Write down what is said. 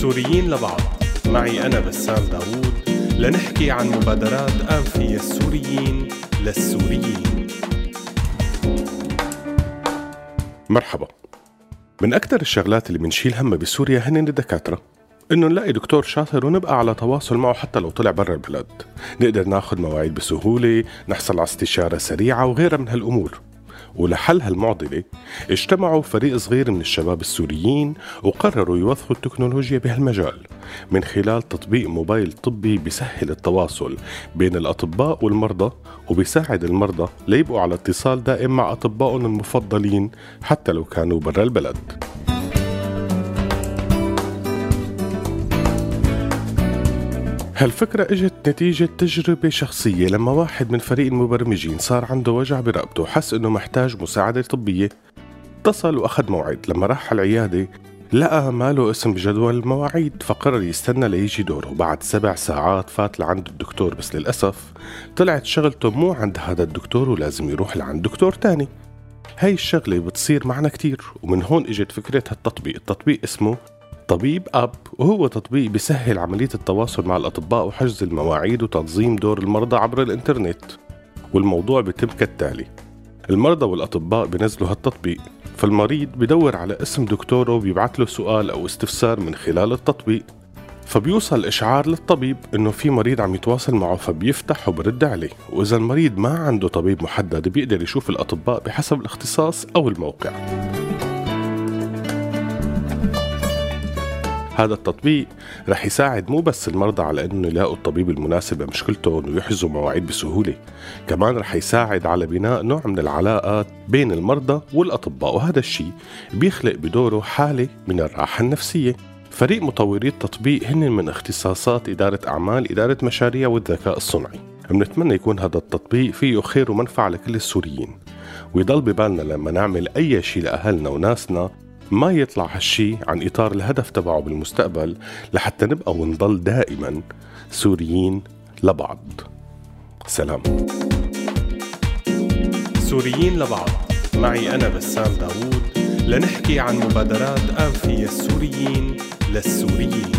سوريين لبعض. معي أنا بسام داوود. لنحكي عن مبادرات آنفية السوريين للسوريين. مرحبا. من أكثر الشغلات اللي بنشيل همها بسوريا هن الدكاترة. إنه نلاقي دكتور شاطر ونبقى على تواصل معه حتى لو طلع برا البلد. نقدر ناخذ مواعيد بسهولة نحصل على استشارة سريعة وغيرها من هالأمور. ولحل هالمعضلة اجتمعوا فريق صغير من الشباب السوريين وقرروا يوظفوا التكنولوجيا بهالمجال من خلال تطبيق موبايل طبي بيسهل التواصل بين الأطباء والمرضى وبيساعد المرضى ليبقوا على اتصال دائم مع أطبائهم المفضلين حتى لو كانوا برا البلد. هالفكرة إجت نتيجة تجربة شخصية لما واحد من فريق المبرمجين صار عنده وجع برقبته وحس إنه محتاج مساعدة طبية. اتصل وأخذ موعد لما راح على العيادة لقى ماله اسم بجدول المواعيد فقرر يستنى ليجي دوره. بعد سبع ساعات فات لعند الدكتور بس للأسف طلعت شغلته مو عند هذا الدكتور ولازم يروح لعند دكتور تاني. هاي الشغلة بتصير معنا كتير ومن هون إجت فكرة هالتطبيق. التطبيق اسمه طبيب أب وهو تطبيق بيسهل عملية التواصل مع الأطباء وحجز المواعيد وتنظيم دور المرضى عبر الإنترنت والموضوع بيتم كالتالي. المرضى والأطباء بينزلوا هالتطبيق فالمريض بدور على اسم دكتوره وبيبعث له سؤال أو استفسار من خلال التطبيق. فبيوصل إشعار للطبيب إنه في مريض عم يتواصل معه فبيفتح وبرد عليه. وإذا المريض ما عنده طبيب محدد بيقدر يشوف الأطباء بحسب الاختصاص أو الموقع. هذا التطبيق رح يساعد مو بس المرضى على إنه يلاقوا الطبيب المناسب لمشكلتهم ويحجزوا مواعيد بسهولة، كمان رح يساعد على بناء نوع من العلاقات بين المرضى والأطباء وهذا الشيء بيخلق بدوره حالة من الراحة النفسية. فريق مطوري التطبيق هن من اختصاصات إدارة أعمال إدارة مشاريع والذكاء الصنعي بنتمنى يكون هذا التطبيق فيه خير ومنفعة لكل السوريين ويضل ببالنا لما نعمل أي شيء لأهلنا وناسنا ما يطلع هالشي عن إطار الهدف تبعه بالمستقبل لحتى نبقى ونضل دائما سوريين لبعض. سلام. سوريين لبعض. معي أنا بسام داوود لنحكي عن مبادرات آنفية السوريين للسوريين.